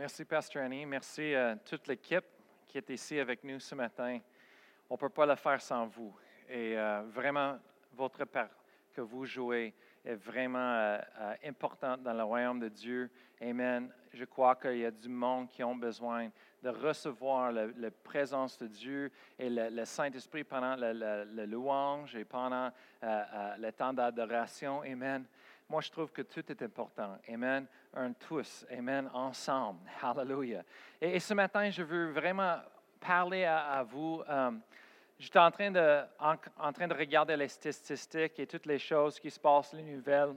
Merci, Pasteur Annie. Merci à toute l'équipe qui est ici avec nous ce matin. On ne peut pas le faire sans vous. Et euh, vraiment, votre part que vous jouez est vraiment euh, euh, importante dans le royaume de Dieu. Amen. Je crois qu'il y a du monde qui ont besoin de recevoir la, présence de Dieu et le, Saint-Esprit pendant la, louange et pendant le temps d'adoration. Amen. Moi, je trouve que tout est important. Amen. Un tous. Amen. Ensemble. Hallelujah. Et, ce matin, je veux vraiment parler à, vous. Euh, J'étais en, train de, regarder les statistiques et toutes les choses qui se passent, les nouvelles.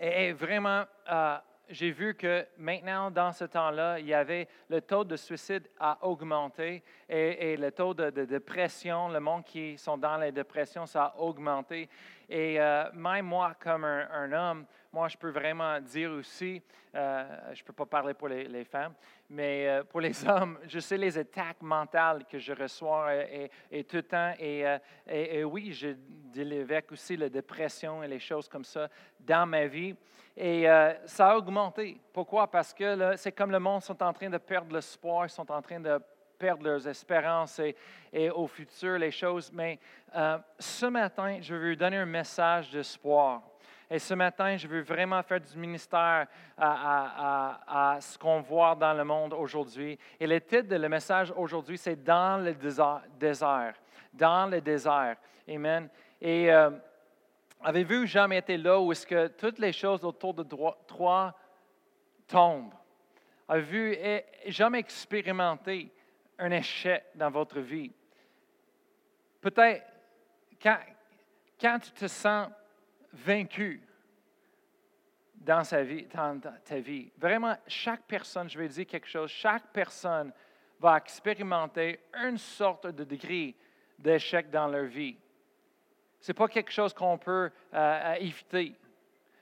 Et, vraiment, euh, j'ai vu que maintenant, dans ce temps-là, il y avait le taux de suicide a augmenté et, le taux de, dépression, le monde qui sont dans les dépressions, ça a augmenté. Et euh, même moi, comme un, homme, moi, je peux vraiment dire aussi, euh, je ne peux pas parler pour les, femmes, mais euh, pour les hommes, je sais les attaques mentales que je reçois et, tout le temps. Et, oui, je avec aussi la dépression et les choses comme ça dans ma vie. Et ça a augmenté. Pourquoi? Parce que c'est comme le monde sont en train de perdre l'espoir, ils sont en train de perdre leurs espérances et, au futur les choses. Mais euh, ce matin, je veux vous donner un message d'espoir. Et ce matin, je veux vraiment faire du ministère à, ce qu'on voit dans le monde aujourd'hui. Et le titre de le message aujourd'hui, c'est Dans le désert. Dans le désert. Amen. Et euh, avez-vous jamais été là où est-ce que toutes les choses autour de toi tombent? Avez-vous jamais expérimenté un échec dans votre vie. Peut-être quand, quand tu te sens vaincu dans, sa vie, dans ta vie, vraiment, chaque personne, je vais dire quelque chose, chaque personne va expérimenter une sorte de degré d'échec dans leur vie. Ce n'est pas quelque chose qu'on peut euh, éviter,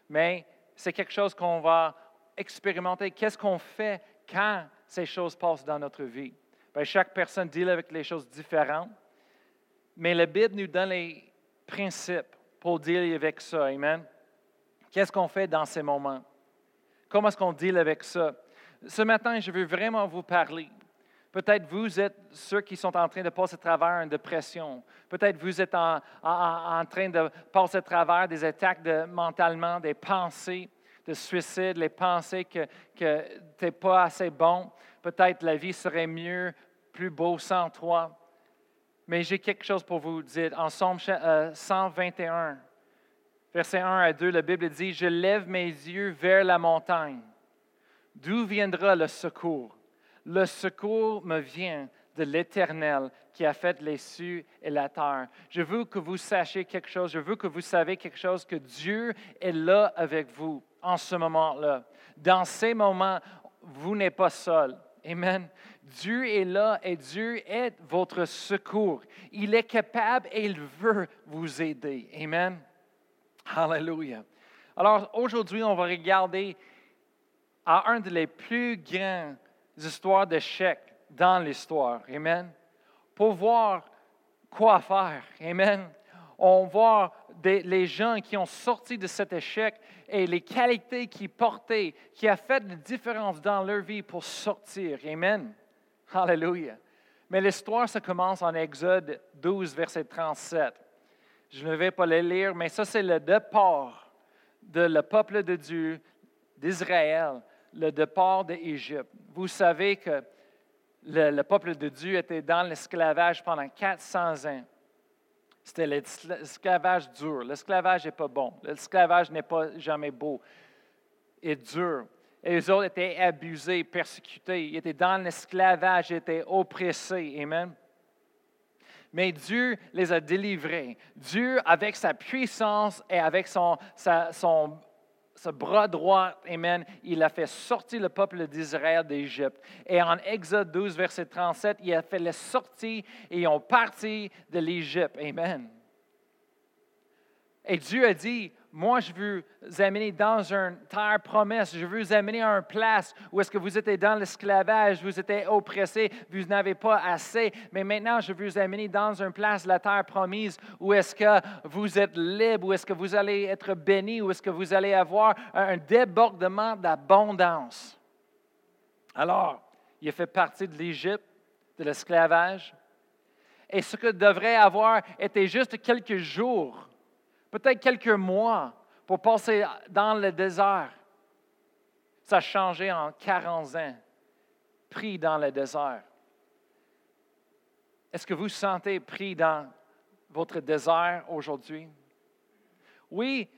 mais c'est quelque chose qu'on va expérimenter. Qu'est-ce qu'on fait quand ces choses passent dans notre vie? Ben, chaque personne deal avec les choses différentes. Mais la Bible nous donne les principes pour deal avec ça. Amen. Qu'est-ce qu'on fait dans ces moments? Comment est-ce qu'on deal avec ça? Ce matin, je veux vraiment vous parler. Peut-être vous êtes ceux qui sont en train de passer à travers une dépression. Peut-être vous êtes en, train de passer à travers des attaques de, mentalement, des pensées de suicide, les pensées que, que tu n'es pas assez bon. Peut-être la vie serait mieux plus beau sans toi. Mais j'ai quelque chose pour vous dire. En Somme 121, verset 1 à 2, la Bible dit, Je lève mes yeux vers la montagne. D'où viendra le secours? Le secours me vient de l'Éternel qui a fait les cieux et la terre. Je veux que vous sachiez quelque chose, je veux que vous saviez quelque chose, que Dieu est là avec vous en ce moment-là. Dans ces moments, vous n'êtes pas seul. Amen. Dieu est là et Dieu est votre secours. Il est capable et il veut vous aider. Amen. Hallelujah. Alors aujourd'hui, on va regarder à un des plus grandes histoires d'échecs dans l'histoire. Amen. Pour voir quoi faire. Amen. On voit les gens qui ont sorti de cet échec et les qualités qu'ils portaient, qui a fait la différence dans leur vie pour sortir. Amen. Alléluia. Mais l'histoire, ça commence en Exode 12, verset 37. Je ne vais pas le lire, mais ça, c'est le départ de le peuple de Dieu, d'Israël, le départ d'Égypte. Vous savez que le, le, peuple de Dieu était dans l'esclavage pendant 400 ans. C'était l'esclavage dur. L'esclavage n'est pas bon. L'esclavage n'est pas jamais beau et dur. Et les autres étaient abusés, persécutés. Ils étaient dans l'esclavage, ils étaient oppressés. Amen. Mais Dieu les a délivrés. Dieu, avec sa puissance et avec son, bras droit, Amen, il a fait sortir le peuple d'Israël d'Égypte. Et en Exode 12, verset 37, il a fait les sorties et ils ont parti de l'Égypte. Amen. Et Dieu a dit, moi, je veux vous amener dans une terre promesse. Je veux vous amener à une place où est-ce que vous étiez dans l'esclavage, vous étiez oppressé, vous n'avez pas assez. Mais maintenant, je veux vous amener dans une place, la terre promise, où est-ce que vous êtes libre, où est-ce que vous allez être béni, où est-ce que vous allez avoir un débordement d'abondance. Alors, il fait partie de l'Égypte, de l'esclavage. Et ce que devrait avoir été juste quelques jours, peut-être quelques mois, pour passer dans le désert, ça a changé en 40 ans, pris dans le désert. Est-ce que vous sentez pris dans votre désert aujourd'hui? Oui,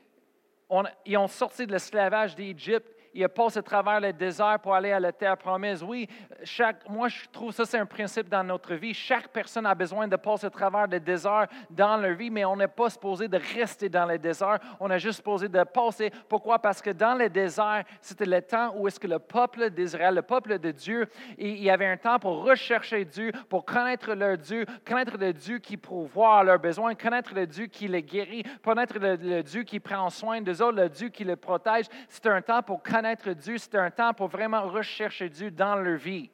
ils ont sorti de l'esclavage d'Égypte il a passé à travers le désert pour aller à la terre promise. Oui, chaque, moi je trouve ça c'est un principe dans notre vie. Chaque personne a besoin de passer à travers le désert dans leur vie, mais on n'est pas supposé de rester dans le désert. On est juste supposé de passer. Pourquoi? Parce que dans le désert, c'était le temps où est-ce que le peuple d'Israël, le peuple de Dieu, il y avait un temps pour rechercher Dieu, pour connaître leur Dieu, connaître le Dieu qui pourvoit leurs besoins, connaître le Dieu qui les guérit, connaître le, Dieu qui prend soin d'eux autres, le Dieu qui les protège. C'est un temps pour connaître Dieu, c'était un temps pour vraiment rechercher Dieu dans leur vie.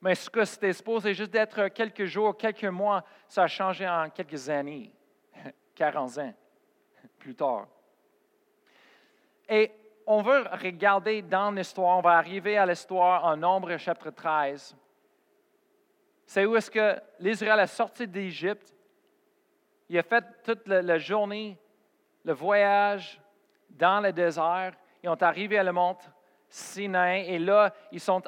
Mais ce que c'était supposé juste d'être quelques jours, quelques mois, ça a changé en quelques années, 40 ans plus tard. Et on veut regarder dans l'histoire, on va arriver à l'histoire en Nombre chapitre 13. C'est où est-ce que l'Israël est sorti d'Égypte. Il a fait toute la journée, le voyage, dans le désert. Ils ont arrivé à la monte Sinaï et là, ils sont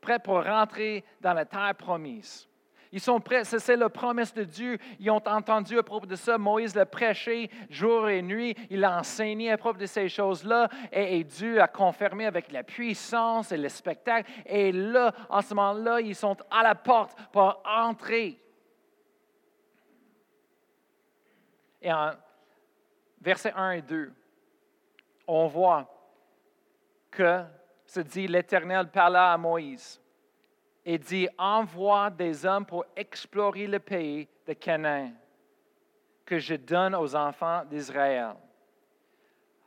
prêts pour rentrer dans la terre promise. Ils sont prêts, c'est la promesse de Dieu. Ils ont entendu à propos de ça. Moïse l'a prêché jour et nuit. Il a enseigné à propos de ces choses-là. Et, et, Dieu a confirmé avec la puissance et le spectacle. Et là, en ce moment-là, ils sont à la porte pour entrer. Et en versets 1 et 2, on voit que se dit l'Éternel parla à Moïse et dit envoie des hommes pour explorer le pays de Canaan que je donne aux enfants d'Israël.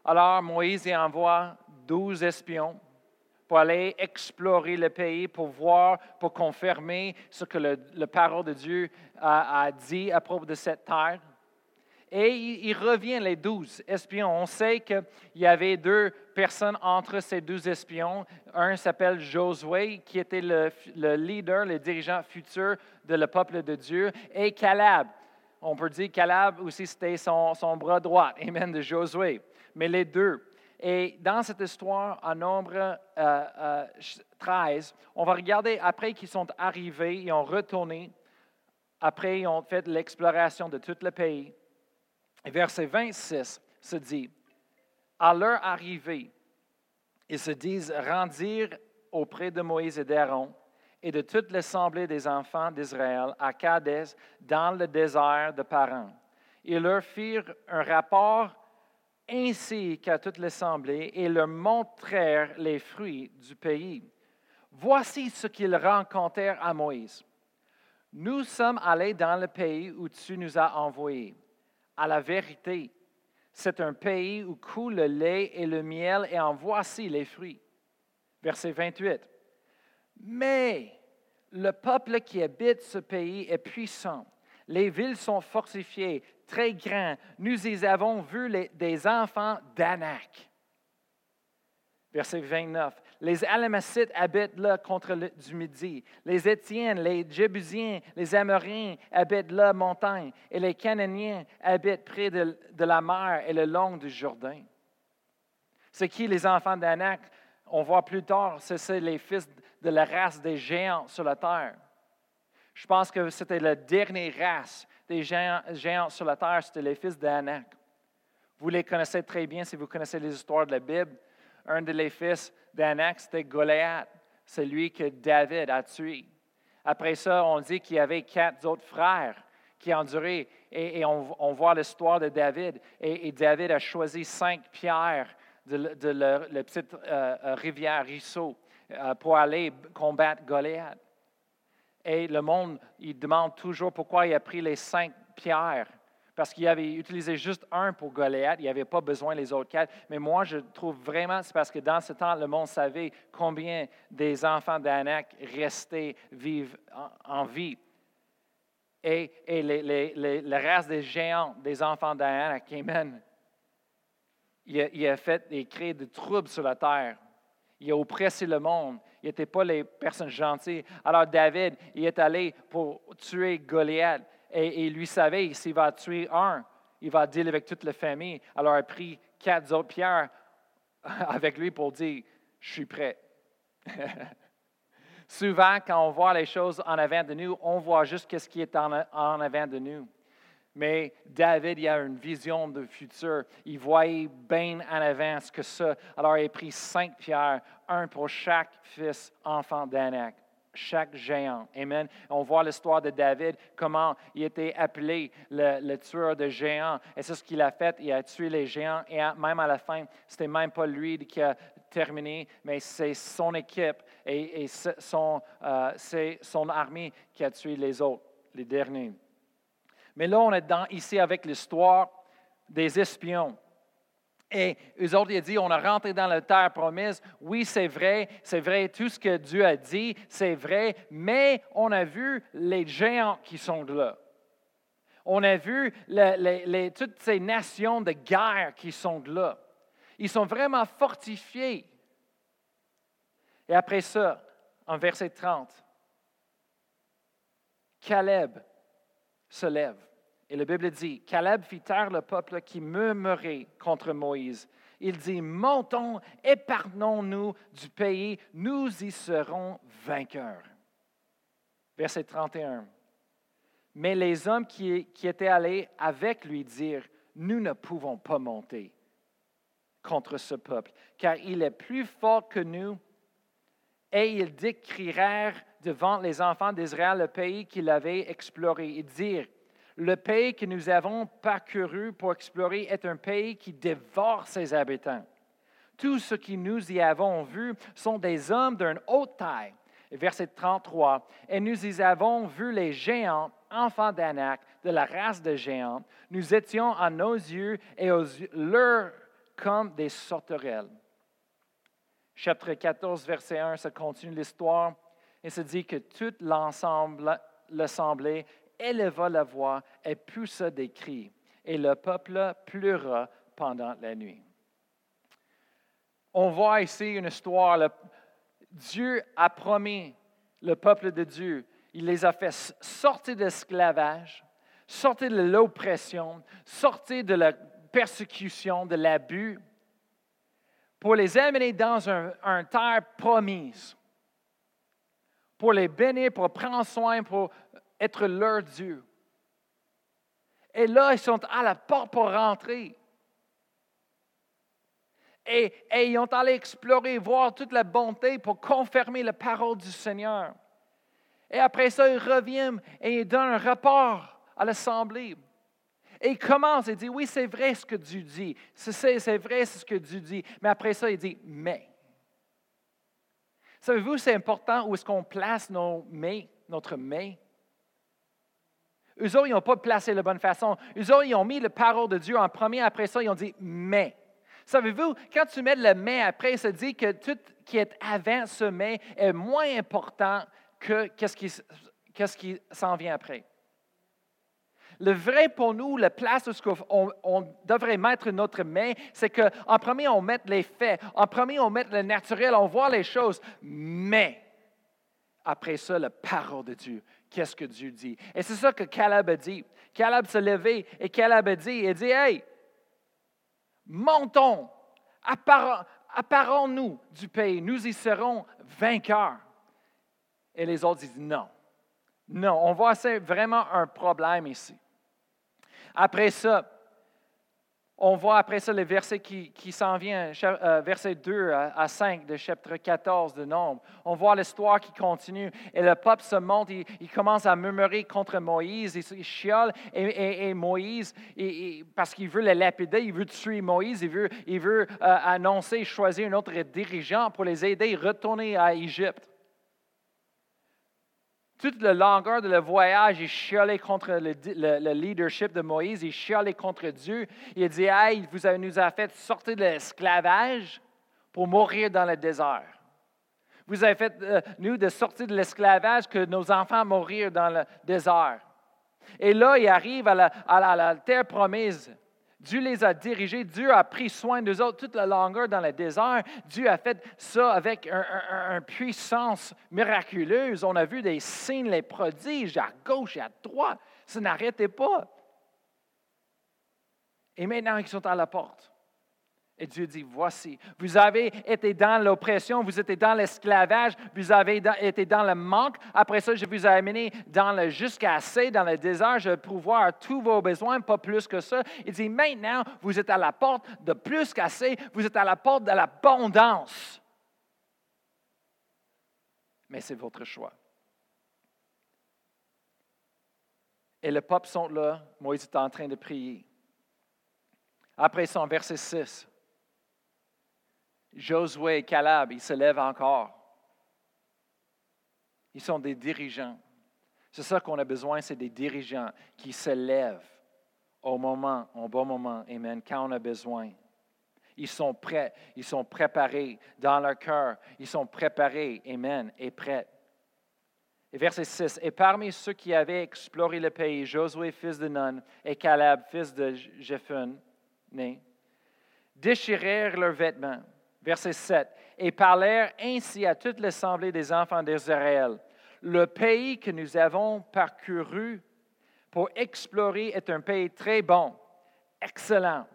Alors Moïse y envoie douze espions pour aller explorer le pays, pour voir, pour confirmer ce que le, parole de Dieu a, a dit à propos de cette terre. Et il, revient, les douze espions. On sait qu'il y avait deux personnes entre ces douze espions. Un s'appelle Josué, qui était le, leader, le dirigeant futur de le peuple de Dieu, et Caleb. On peut dire Caleb aussi, c'était son, bras droit, amen, de Josué. Mais les deux. Et dans cette histoire, en nombre 13, euh, euh, on va regarder après qu'ils sont arrivés, ils ont retourné, après ils ont fait l'exploration de tout le pays verset 26 se dit, à leur arrivée, ils se disent rendirent auprès de Moïse et d'Aaron et de toute l'assemblée des enfants d'Israël à Kadès dans le désert de Paran. Ils leur firent un rapport ainsi qu'à toute l'assemblée et leur montrèrent les fruits du pays. Voici ce qu'ils rencontrèrent à Moïse. Nous sommes allés dans le pays où tu nous as envoyés à la vérité. C'est un pays où coule le lait et le miel, et en voici les fruits. Verset 28. Mais le peuple qui habite ce pays est puissant. Les villes sont fortifiées, très grandes. Nous y avons vu des enfants d'Anak. Verset 29. Les Alamacites habitent là contre le, du midi. Les Étiennes, les Jébusiens, les Amoriens habitent là montagne. Et les Canaaniens habitent près de, la mer et le long du Jourdain. C'est qui les enfants d'Anak? On voit plus tard, c'est les fils de la race des géants sur la terre. Je pense que c'était la dernière race des géants, géants sur la terre, c'était les fils d'Anak. Vous les connaissez très bien si vous connaissez les histoires de la Bible. Un de les fils d'Anak, c'était Goliath, celui que David a tué. Après ça, on dit qu'il y avait quatre autres frères qui ont duré, et, on, voit l'histoire de David. Et, David a choisi cinq pierres de, la, petite euh, euh, rivière Risseau pour aller combattre Goliath. Et le monde, il demande toujours pourquoi il a pris les cinq pierres parce qu'il avait utilisé juste un pour Goliath, il n'y avait pas besoin des autres quatre. Mais moi, je trouve vraiment, c'est parce que dans ce temps, le monde savait combien des enfants d'Anak restaient vivent en, vie. Et, les, le reste des géants, des enfants d'Anak, Amen, il a, il a fait et créé des troubles sur la terre. Il a oppressé le monde. Il n'était pas les personnes gentilles. Alors David, il est allé pour tuer Goliath. Et, lui savait, s'il va tuer un, il va dealer avec toute la famille. Alors il a pris quatre autres pierres avec lui pour dire, je suis prêt. Souvent, quand on voit les choses en avant de nous, on voit juste ce qui est en, avant de nous. Mais David, il a une vision de futur. Il voyait bien en avance que ça. Alors, il a pris cinq pierres, un pour chaque fils enfant d'Anak, chaque géant. Amen. On voit l'histoire de David, comment il était appelé le, tueur de géants. Et c'est ce qu'il a fait. Il a tué les géants. Et même à la fin, c'était même pas lui qui a terminé, mais c'est son équipe et, son, euh, c'est son armée qui a tué les autres, les derniers. Mais là, on est dans, ici avec l'histoire des espions. Et eux autres, ils dit, on a rentré dans la terre promise. Oui, c'est vrai, c'est vrai, tout ce que Dieu a dit, c'est vrai, mais on a vu les géants qui sont là. On a vu toutes ces nations de guerre qui sont là. Ils sont vraiment fortifiés. Et après ça, en verset 30, Caleb se lève. Et la Bible dit, Caleb fit taire le peuple qui murmurait contre Moïse. Il dit, montons, épargnons-nous du pays, nous y serons vainqueurs. Verset 31. Mais les hommes qui, étaient allés avec lui dirent, nous ne pouvons pas monter contre ce peuple, car il est plus fort que nous. Et ils décrièrent devant les enfants d'Israël le pays qu'il avait exploré et dirent, le pays que nous avons parcouru pour explorer est un pays qui dévore ses habitants. Tout ce que nous y avons vu sont des hommes d'une haute taille. Verset 33. Et nous y avons vu les géants, enfants d'Anak, de la race de géants. Nous étions à nos yeux et aux leurs comme des sauterelles. Chapitre 14, verset 1, ça continue l'histoire et se dit que tout l'ensemble, l'assemblée éleva la voix et poussa des cris, et le peuple pleura pendant la nuit. On voit ici une histoire. Dieu a promis le peuple de Dieu. Il les a fait sortir de l'esclavage, sortir de l'oppression, sortir de la persécution, de l'abus, pour les amener dans un, terre promise, pour les bénir, pour prendre soin, pour être leur Dieu. Et là, ils sont à la porte pour rentrer. Et, ils ont allé explorer, voir toute la bonté pour confirmer la parole du Seigneur. Et après ça, ils reviennent et ils donnent un rapport à l'Assemblée. Et il commence, il dit, oui, c'est vrai ce que Dieu dit. C'est vrai ce que Dieu dit. Mais après ça, il dit, mais. Savez-vous, c'est important où est-ce qu'on place nos mais, notre mais. Eux autres, ils n'ont pas placé de la bonne façon. Eux autres, ils ont mis la parole de Dieu en premier. Après ça, ils ont dit mais. Savez-vous, quand tu mets le mais après, ça dit que tout qui est avant ce mais est moins important que qu'est-ce qui s'en vient après. Le vrai pour nous, la place où on, on devrait mettre notre main, c'est qu'en premier, on met les faits. En premier, on met le naturel, on voit les choses. Mais après ça, la parole de Dieu. Qu'est-ce que Dieu dit? Et c'est ça que Caleb a dit. Caleb s'est levé et Caleb a dit, il dit, hey, montons, apparons-nous du pays, nous y serons vainqueurs. Et les autres disent non. Non, on voit c'est vraiment un problème ici. Après ça, on voit après ça le verset qui, s'en vient, euh, verset 2 à 5 de chapitre 14 de Nombre. On voit l'histoire qui continue et le peuple se monte, il, commence à murmurer contre Moïse, il, chiale et, Moïse, parce qu'il veut le lapider, il veut tuer Moïse, il veut, il veut euh, annoncer, choisir un autre dirigeant pour les aider à retourner à Égypte. Toute la longueur de le voyage, il chialait contre le, leadership de Moïse, il chialait contre Dieu. Il a dit Hey, vous avez, nous a fait sortir de l'esclavage pour mourir dans le désert. Vous avez fait, euh, nous, de sortir de l'esclavage que nos enfants mourir dans le désert. Et là, il arrive à la, terre promise. Dieu les a dirigés, Dieu a pris soin d'eux autres toute la longueur dans le désert. Dieu a fait ça avec une puissance miraculeuse. On a vu des signes, les prodiges à gauche et à droite. Ça n'arrêtait pas. Et maintenant, ils sont à la porte. Et Dieu dit, voici, vous avez été dans l'oppression, vous étiez dans l'esclavage, vous avez été dans le manque. Après ça, je vous ai amené dans le jusqu'à assez, dans le désert, je vais pouvoir tous vos besoins, pas plus que ça. Il dit, maintenant, vous êtes à la porte de plus qu'assez, vous êtes à la porte de l'abondance. Mais c'est votre choix. Et le peuple sont là, Moïse est en train de prier. Après son verset 6. Josué et Caleb, ils se lèvent encore. Ils sont des dirigeants. C'est ça qu'on a besoin, c'est des dirigeants qui se lèvent au moment, au bon moment, Amen, quand on a besoin. Ils sont prêts, ils sont préparés dans leur cœur, ils sont préparés, Amen, et prêts. Et verset 6, Et parmi ceux qui avaient exploré le pays, Josué, fils de Nun, et Caleb, fils de Jephun, déchirèrent leurs vêtements verset 7, et parlèrent ainsi à toute l'assemblée des enfants d'Israël. Le pays que nous avons parcouru pour explorer est un pays très bon, excellent.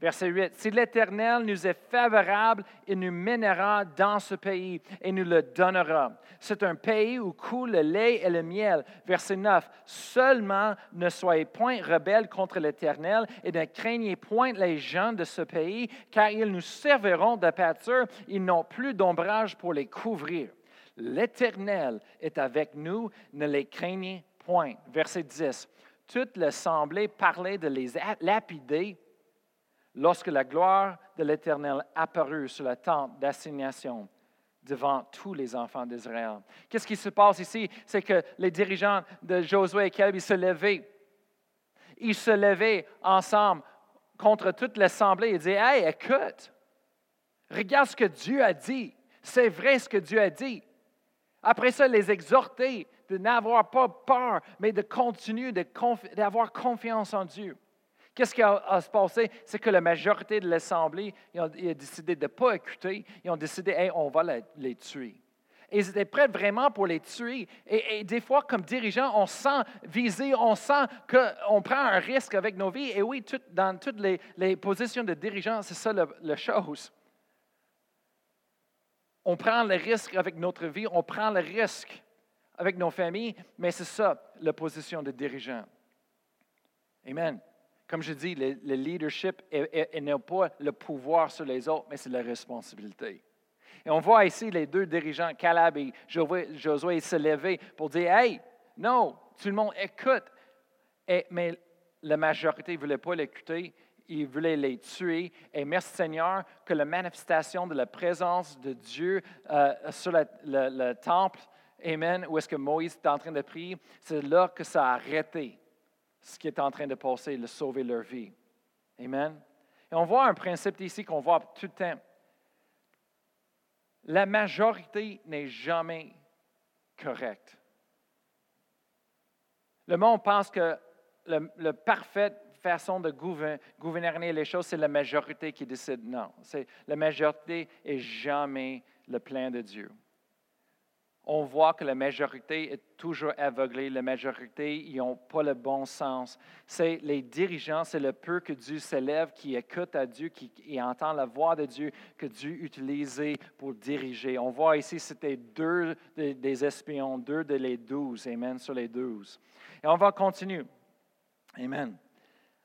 Verset 8. Si l'Éternel nous est favorable, il nous mènera dans ce pays et nous le donnera. C'est un pays où coule le lait et le miel. Verset 9. Seulement ne soyez point rebelles contre l'Éternel et ne craignez point les gens de ce pays, car ils nous serviront de pâture. Ils n'ont plus d'ombrage pour les couvrir. L'Éternel est avec nous, ne les craignez point. Verset 10. Toute l'assemblée parlait de les lapider lorsque la gloire de l'Éternel apparut sur la tente d'assignation devant tous les enfants d'Israël. Qu'est-ce qui se passe ici? C'est que les dirigeants de Josué et Caleb, se levaient. Ils se levaient ensemble contre toute l'assemblée et disaient, Hey, écoute, regarde ce que Dieu a dit. C'est vrai ce que Dieu a dit. Après ça, les exhorter de n'avoir pas peur, mais de continuer d'avoir confiance en Dieu. Qu'est-ce qui a, se passé? C'est que la majorité de l'Assemblée a, décidé de ne pas écouter. Ils ont décidé, hey, on va les, tuer. Ils étaient prêts vraiment pour les tuer. Et, des fois, comme dirigeant, on sent visé, on sent qu'on prend un risque avec nos vies. Et oui, dans toutes les, positions de dirigeants, c'est ça la chose. On prend le risque avec notre vie, on prend le risque avec nos familles, mais c'est ça la position de dirigeant. Amen. Comme je dis, le, leadership n'est pas le pouvoir sur les autres, mais c'est la responsabilité. Et on voit ici les deux dirigeants, Caleb et Josué, se lever pour dire Hey, non, tout le monde écoute. mais la majorité ne voulait pas l'écouter, ils voulaient les tuer. Et merci Seigneur que la manifestation de la présence de Dieu euh, sur le, temple, Amen, où est-ce que Moïse est en train de prier, c'est là que ça a arrêté ce qui est en train de passer, de sauver leur vie. Amen. Et on voit un principe ici qu'on voit tout le temps. La majorité n'est jamais correcte. Le monde pense que la parfaite façon de gouverner les choses, c'est la majorité qui décide. Non, la majorité n'est jamais le plan de Dieu on voit que la majorité est toujours aveuglée, la majorité, ils n'ont pas le bon sens. C'est les dirigeants, c'est le peu que Dieu s'élève, qui écoute à Dieu, qui, entend la voix de Dieu que Dieu utilisait pour diriger. On voit ici, c'était deux des espions, deux de les douze, Amen, sur les douze. Et on va continuer. Amen.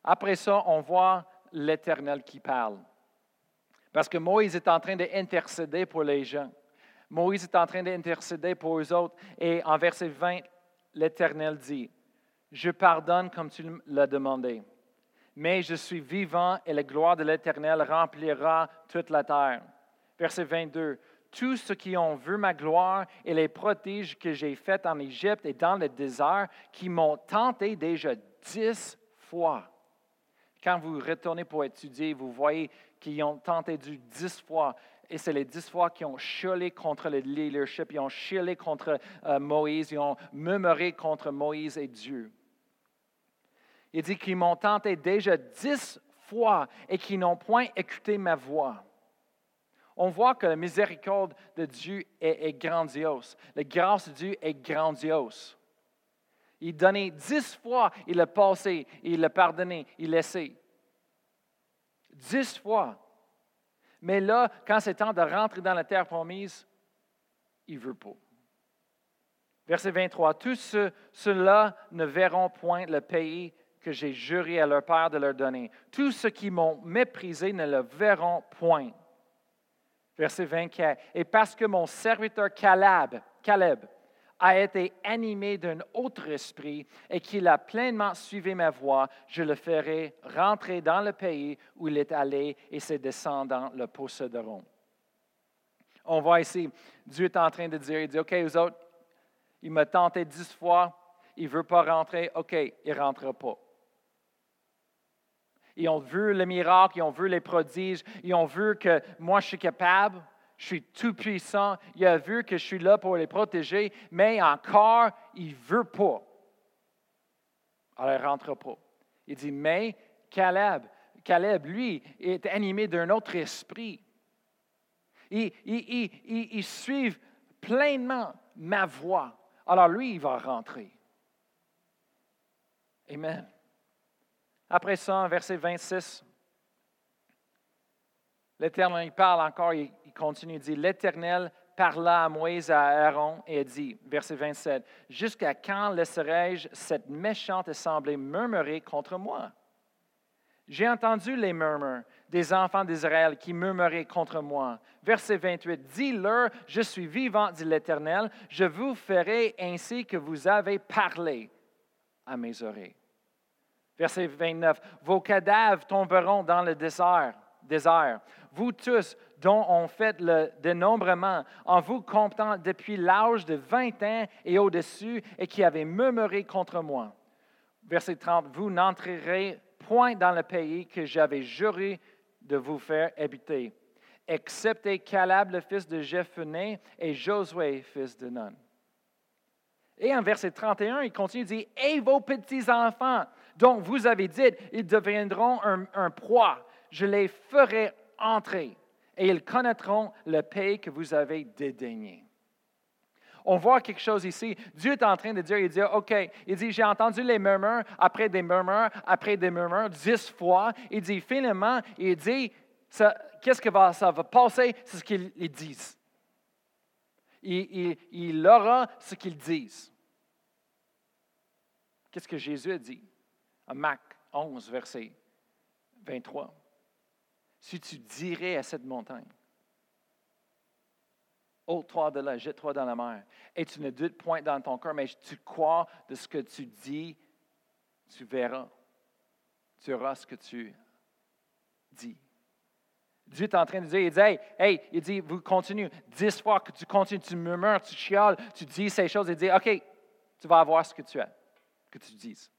Après ça, on voit l'Éternel qui parle. Parce que Moïse est en train d'intercéder pour les gens. Moïse est en train d'intercéder pour eux autres. Et en verset 20, l'Éternel dit, Je pardonne comme tu l'as demandé, mais je suis vivant et la gloire de l'Éternel remplira toute la terre. Verset 22, Tous ceux qui ont vu ma gloire et les prodiges que j'ai faits en Égypte et dans le désert, qui m'ont tenté déjà dix fois. Quand vous retournez pour étudier, vous voyez qu'ils ont tenté dix fois et c'est les dix fois qui ont chialé contre le leadership, ils ont chialé contre euh, Moïse, ils ont murmuré contre Moïse et Dieu. Il dit qu'ils m'ont tenté déjà dix foi et qui n'ont point écouté ma voix. On voit que la miséricorde de Dieu est, grandiose. La grâce de Dieu est grandiose. Il donnait dix fois, il a passé, il a pardonné, il a laissé. Dix fois. Mais là, quand c'est temps de rentrer dans la terre promise, il ne veut pas. Verset 23. Tous ceux-là ne verront point le pays que j'ai juré à leur père de leur donner. Tous ceux qui m'ont méprisé ne le verront point. Verset 24. Et parce que mon serviteur Caleb, Caleb a été animé d'un autre esprit et qu'il a pleinement suivi ma voix, je le ferai rentrer dans le pays où il est allé et ses descendants le posséderont. On voit ici, Dieu est en train de dire, il dit, OK, vous autres, il m'a tenté dix fois, il ne veut pas rentrer, OK, il ne rentrera pas. Ils ont vu le miracle, ils ont vu les prodiges, ils ont vu que moi je suis capable, je suis tout puissant, il a vu que je suis là pour les protéger, mais encore, il ne veut pas. Alors, il ne rentre pas. Il dit, mais Caleb, Caleb, lui, est animé d'un autre esprit. Ils, il, suivent pleinement ma voix. Alors, lui, il va rentrer. Amen. Après ça, verset 26, l'Éternel, parle encore, il, continue, il dit, l'Éternel parla à Moïse, à Aaron, et dit, verset 27, Jusqu'à quand laisserai-je cette méchante assemblée murmurer contre moi? J'ai entendu les murmures des enfants d'Israël qui murmuraient contre moi. Verset 28, Dis-leur, je suis vivant, dit l'Éternel, je vous ferai ainsi que vous avez parlé à mes oreilles. Verset 29, Vos cadavres tomberont dans le désert. désert. Vous tous dont on fait le dénombrement, en vous comptant depuis l'âge de 20 ans et au-dessus, et qui avez murmuré contre moi. Verset 30, Vous n'entrerez point dans le pays que j'avais juré de vous faire habiter, excepté Caleb, le fils de Jephunneh, et Josué, fils de Nun. Et en verset 31, il continue, il dit, Et vos petits-enfants, dont vous avez dit, ils deviendront un, un proie, je les ferai entrer, et ils connaîtront le pays que vous avez dédaigné. On voit quelque chose ici. Dieu est en train de dire, il dit, OK, il dit, j'ai entendu les murmures, après des murmures, après des murmures, dix fois. Il dit, finalement, il dit, qu'est-ce que va, ça va passer? C'est ce qu'ils disent. Il, il, aura ce qu'ils disent. Qu'est-ce que Jésus a dit? Marc 11, verset 23. Si tu dirais à cette montagne, ôte-toi de là, jette-toi dans la mer, et tu ne doutes point dans ton cœur, mais tu crois de ce que tu dis, tu verras. Tu auras ce que tu dis. Dieu est en train de dire, il dit, hey, hey, il dit, vous continuez, dix fois que tu continues, tu murmures, tu chiales, tu dis ces choses, il dit, OK, tu vas avoir ce que tu as, que tu dises.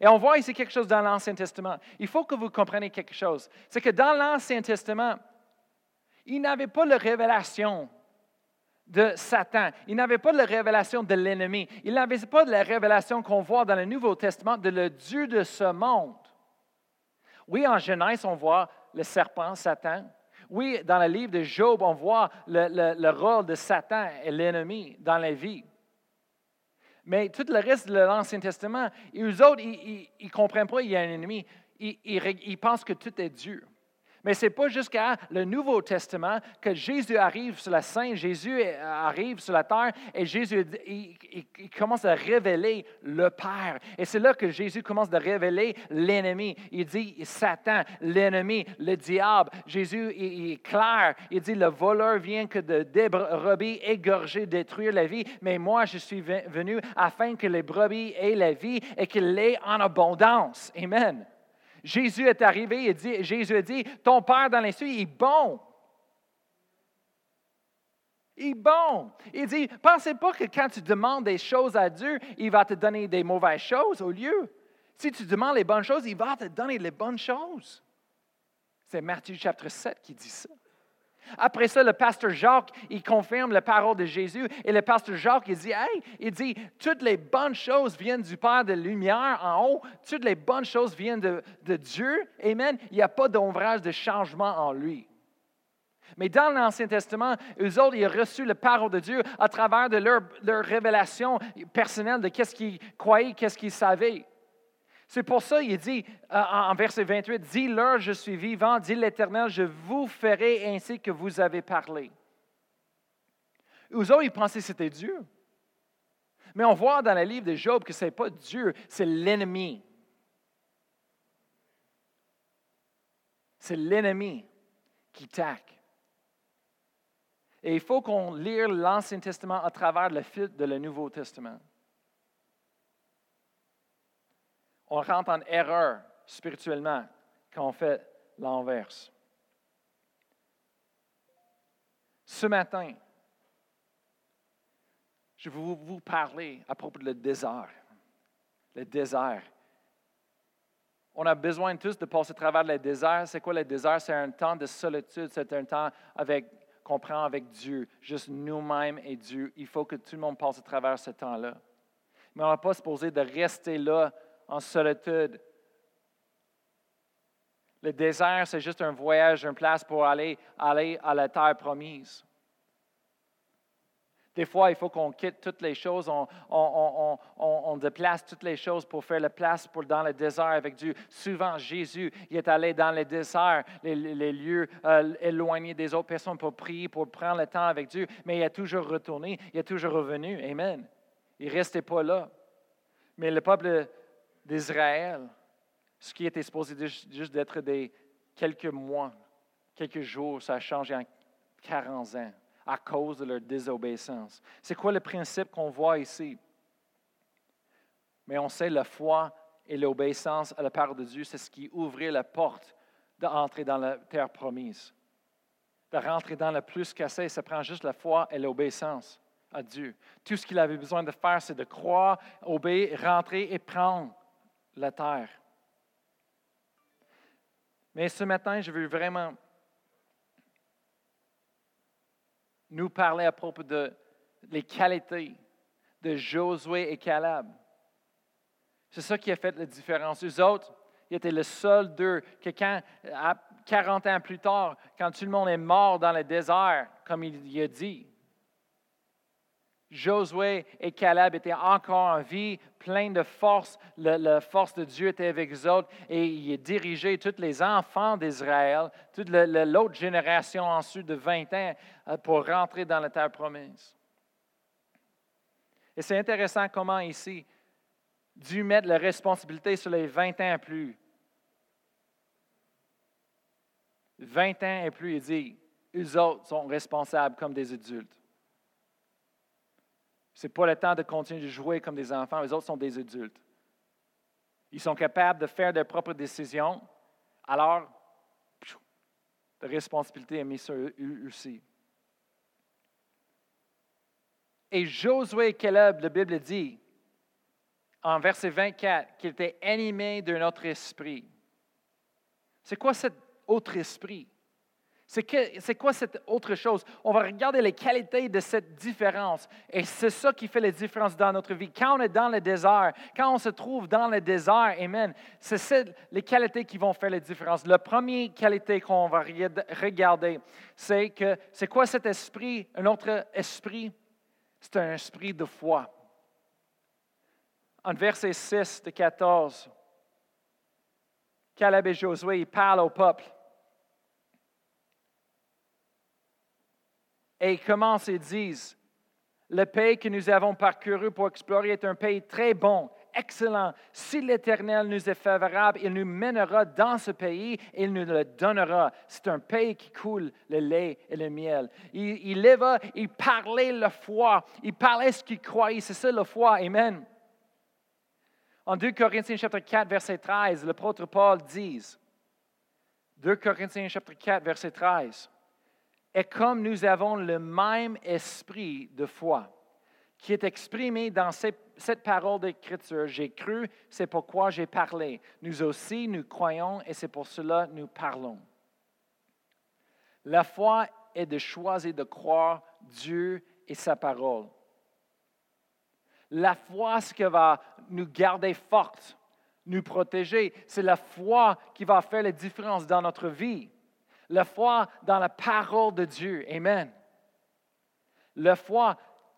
Et on voit ici quelque chose dans l'Ancien Testament. Il faut que vous compreniez quelque chose. C'est que dans l'Ancien Testament, il n'avait pas la révélation de Satan. Il n'avait pas la révélation de l'ennemi. Il n'avait pas la révélation qu'on voit dans le Nouveau Testament de le Dieu de ce monde. Oui, en Genèse, on voit le serpent, Satan. Oui, dans le livre de Job, on voit le, rôle de Satan et l'ennemi dans la vie. Mais tout le reste de l'Ancien Testament, eux autres, ils ne comprennent pas qu'il y a un ennemi. Ils, ils pensent que tout est Dieu. Mais ce n'est pas jusqu'à le Nouveau Testament que Jésus arrive sur la scène, Jésus arrive sur la terre et Jésus il, commence à révéler le Père. Et c'est là que Jésus commence à révéler l'ennemi. Il dit Satan, l'ennemi, le diable. Jésus est clair. Il dit le voleur vient que de des brebis égorger, détruire la vie. Mais moi, je suis venu afin que les brebis aient la vie et qu'ils l'aient en abondance. Amen. Jésus est arrivé et dit, Jésus a dit, ton Père dans les cieux est bon. Il est bon. Il dit, pensez pas que quand tu demandes des choses à Dieu, il va te donner des mauvaises choses au lieu. Si tu demandes les bonnes choses, il va te donner les bonnes choses. C'est Matthieu chapitre 7 qui dit ça. Après ça, le pasteur Jacques, il confirme la parole de Jésus. Et le pasteur Jacques, il dit, hey, il dit, toutes les bonnes choses viennent du Père de lumière en haut. Toutes les bonnes choses viennent de, Dieu. Amen. Il n'y a pas d'ombrage de changement en lui. Mais dans l'Ancien Testament, eux autres, ils ont reçu la parole de Dieu à travers de leur, leur révélation personnelle de qu'est-ce qu'ils croyaient, qu'est-ce qu'ils savaient. C'est pour ça qu'il dit euh, en verset 28, Dis-leur, je suis vivant, dit l'Éternel, je vous ferai ainsi que vous avez parlé. Eux autres, ils pensaient que c'était Dieu. Mais on voit dans le livre de Job que ce n'est pas Dieu, c'est l'ennemi. C'est l'ennemi qui taque. Et il faut qu'on lire l'Ancien Testament à travers le fil de le Nouveau Testament. On rentre en erreur spirituellement quand on fait l'inverse. Ce matin, je vais vous parler à propos du désert. Le désert. On a besoin tous de passer à travers le désert. C'est quoi le désert? C'est un temps de solitude, c'est un temps avec qu'on prend avec Dieu, juste nous-mêmes et Dieu. Il faut que tout le monde passe à travers ce temps-là. Mais on n'a pas supposé de rester là en solitude. Le désert, c'est juste un voyage, une place pour aller, aller à la terre promise. Des fois, il faut qu'on quitte toutes les choses, on, déplace toutes les choses pour faire la place pour, dans le désert avec Dieu. Souvent, Jésus il est allé dans le désert, les, lieux euh, éloignés des autres personnes pour prier, pour prendre le temps avec Dieu, mais il a toujours retourné, il est toujours revenu. Amen. Il ne restait pas là. Mais le peuple d'Israël, ce qui était supposé juste d'être des quelques mois, quelques jours, ça a changé en 40 ans à cause de leur désobéissance. C'est quoi le principe qu'on voit ici? Mais on sait la foi et l'obéissance à la parole de Dieu, c'est ce qui ouvrait la porte d'entrer dans la terre promise. De rentrer dans le plus cassé, ça prend juste la foi et l'obéissance à Dieu. Tout ce qu'il avait besoin de faire, c'est de croire, obéir, rentrer et prendre la terre. Mais ce matin, je veux vraiment nous parler à propos de les qualités de Josué et Caleb. C'est ça qui a fait la différence. Eux autres, ils étaient le seul d'eux que quand, 40 ans plus tard, quand tout le monde est mort dans le désert, comme il a dit, Josué et Caleb étaient encore en vie, pleins de force. la force de Dieu était avec eux autres et il dirigeait tous les enfants d'Israël, toute l'autre génération ensuite de 20 ans euh, pour rentrer dans la terre promise. Et c'est intéressant comment ici, Dieu met la responsabilité sur les 20 ans et plus. 20 ans et plus, il dit, eux autres sont responsables comme des adultes. N'est pas le temps de continuer de jouer comme des enfants. Les autres sont des adultes. Ils sont capables de faire leurs propres décisions. Alors, la responsabilité est mise sur eux aussi. Et Josué et Caleb, la Bible dit, en verset 24, qu'il était animé d'un autre esprit. C'est quoi cet autre esprit? C'est quoi cette autre chose? On va regarder les qualités de cette différence. Et c'est ça qui fait la différence dans notre vie. Quand on est dans le désert, quand on se trouve dans le désert, Amen, c'est les qualités qui vont faire la différence. La première qualité qu'on va regarder, c'est que c'est quoi cet esprit? Un autre esprit? C'est un esprit de foi. En verset 6 de 14, Caleb et Josué, parlent au peuple. Et ils commencent et disent, le pays que nous avons parcouru pour explorer est un pays très bon, excellent. Si l'Éternel nous est favorable, il nous mènera dans ce pays et il nous le donnera. C'est un pays qui coule le lait et le miel. Il, il, il parlait la foi, il parlait ce qu'il croyait. C'est ça la foi. Amen. En 2 Corinthiens chapitre 4, verset 13, le l'apôtre Paul dit, 2 Corinthiens chapitre 4, verset 13, et comme nous avons le même esprit de foi qui est exprimé dans cette parole d'écriture, j'ai cru, c'est pourquoi j'ai parlé. Nous aussi, nous croyons et c'est pour cela nous parlons. La foi est de choisir de croire Dieu et sa parole. La foi, ce qui va nous garder fortes, nous protéger. C'est la foi qui va faire la différence dans notre vie. La foi dans la parole de Dieu. Amen. La foi,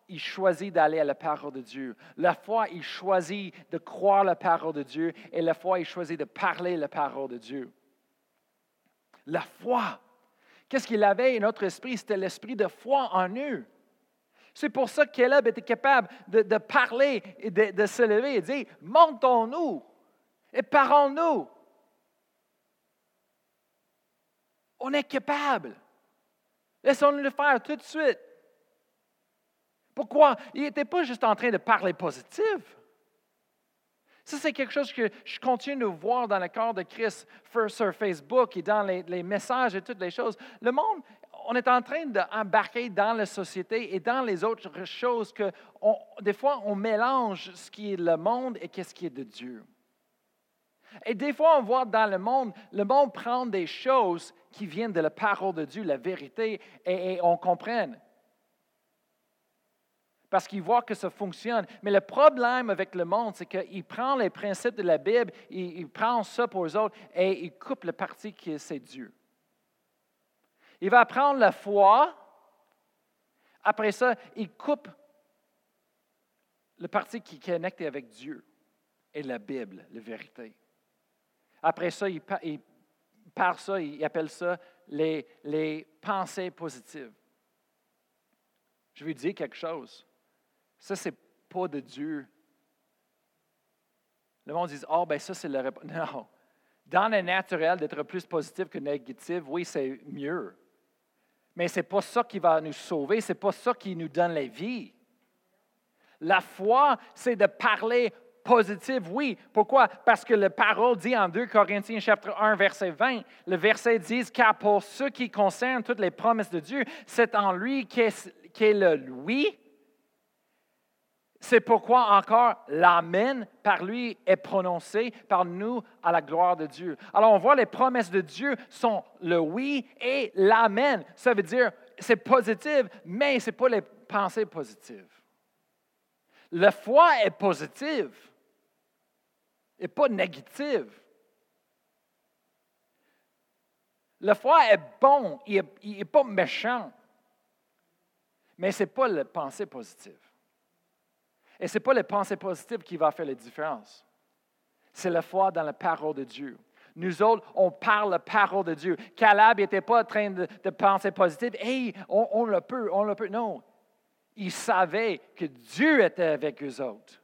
il choisit d'aller à la parole de Dieu. La foi, il choisit de croire la parole de Dieu. Et la foi, il choisit de parler la parole de Dieu. La foi. Qu'est-ce qu'il avait dans notre esprit? C'était l'esprit de foi en eux. C'est pour ça que Caleb était capable de, parler et de, se lever et dire Montons-nous et parlons-nous. On est capable. Laissons-nous le faire tout de suite. Pourquoi? Il n'était pas juste en train de parler positif. Ça, c'est quelque chose que je continue de voir dans le corps de Christ sur Facebook et dans les, les messages et toutes les choses. Le monde, on est en train d'embarquer dans la société et dans les autres choses que des fois on mélange ce qui est le monde et ce qui est de Dieu. Et des fois, on voit dans le monde, le monde prend des choses qui viennent de la parole de Dieu, la vérité, et, on comprend. Parce qu'il voit que ça fonctionne. Mais le problème avec le monde, c'est qu'il prend les principes de la Bible, il, il prend ça pour eux autres et il coupe le parti qui c'est Dieu. Il va prendre la foi. Après ça, il coupe le parti qui est connecté avec Dieu et la Bible, la vérité. Après ça, il, par ça, il appelle ça les, pensées positives. Je vais dire quelque chose. Ça, ce n'est pas de Dieu. Le monde dit, oh, ben ça, c'est le... Non. Dans le naturel, d'être plus positif que négatif, oui, c'est mieux. Mais ce n'est pas ça qui va nous sauver, ce n'est pas ça qui nous donne la vie. La foi, c'est de parler positif, oui. Pourquoi? Parce que la parole dit en 2 Corinthiens chapitre 1, verset 20, le verset dit, car pour ce qui concerne toutes les promesses de Dieu, c'est en lui qu'est le oui. C'est pourquoi encore l'Amen par lui est prononcé par nous à la gloire de Dieu. Alors on voit les promesses de Dieu sont le oui et l'Amen. Ça veut dire c'est positif, mais ce n'est pas les pensées positives. La foi est positive et pas négative. La foi est bon, il n'est pas méchant, mais ce n'est pas la pensée positive. Et ce n'est pas les pensées positives qui vont faire la différence. C'est la foi dans la parole de Dieu. Nous autres, on parle la parole de Dieu. Caleb n'était pas en train de, penser positif. Hey, on, on, le peut, on le peut. Non. Il savait que Dieu était avec eux autres.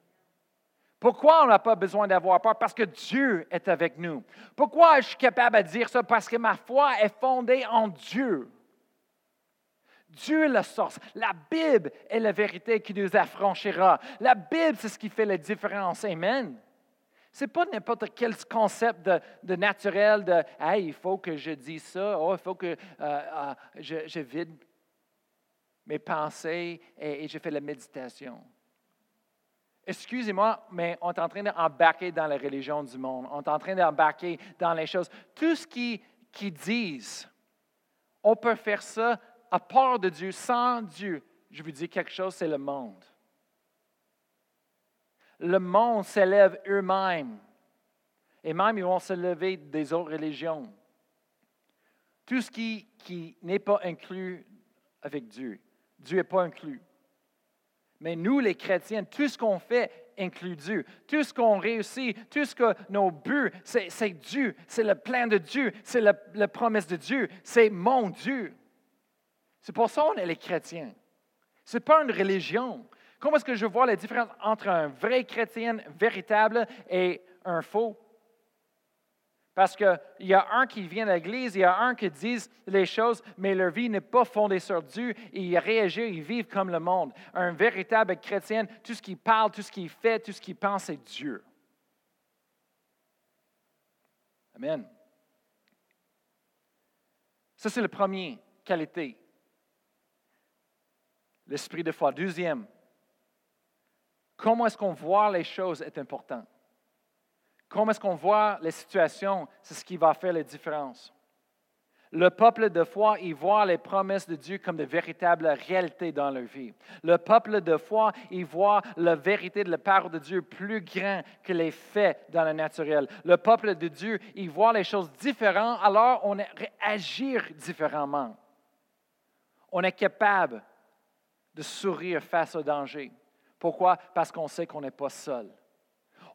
Pourquoi on n'a pas besoin d'avoir peur? Parce que Dieu est avec nous. Pourquoi je suis capable de dire ça? Parce que ma foi est fondée en Dieu. Dieu est la source. La Bible est la vérité qui nous affranchira. La Bible, c'est ce qui fait la différence. Amen. Ce n'est pas n'importe quel concept de, naturel de hey, il faut que je dise ça, oh, il faut que euh, euh, je, vide mes pensées et, et je fais la méditation. Excusez-moi, mais on est en train d'embarquer dans la religion du monde. On est en train d'embarquer dans les choses. Tout ce qu'ils qui disent, on peut faire ça à part de Dieu, sans Dieu, je vous dis quelque chose, c'est le monde. Le monde s'élève eux-mêmes. Et même, ils vont se lever des autres religions. Tout ce qui, qui n'est pas inclus avec Dieu. Dieu n'est pas inclus. Mais nous, les chrétiens, tout ce qu'on fait inclut Dieu. Tout ce qu'on réussit, tout ce que nos buts, c'est Dieu. C'est le plan de Dieu. C'est la, promesse de Dieu. C'est mon Dieu. C'est pour ça qu'on est les chrétiens. Ce n'est pas une religion. Comment est-ce que je vois la différence entre un vrai chrétien véritable et un faux? Parce qu'il y a un qui vient à l'Église, il y a un qui dit les choses, mais leur vie n'est pas fondée sur Dieu, ils réagissent, ils vivent comme le monde. Un véritable chrétien, tout ce qu'il parle, tout ce qu'il fait, tout ce qu'il pense, c'est Dieu. Amen. Ça, c'est la première qualité l'esprit de foi. Deuxième, comment est-ce qu'on voit les choses est important. Comment est-ce qu'on voit les situations, c'est ce qui va faire la différence. Le peuple de foi, il voit les promesses de Dieu comme de véritables réalités dans leur vie. Le peuple de foi, il voit la vérité de la parole de Dieu plus grand que les faits dans le naturel. Le peuple de Dieu, il voit les choses différentes, alors on agir différemment. On est capable de sourire face au danger. Pourquoi? Parce qu'on sait qu'on n'est pas seul.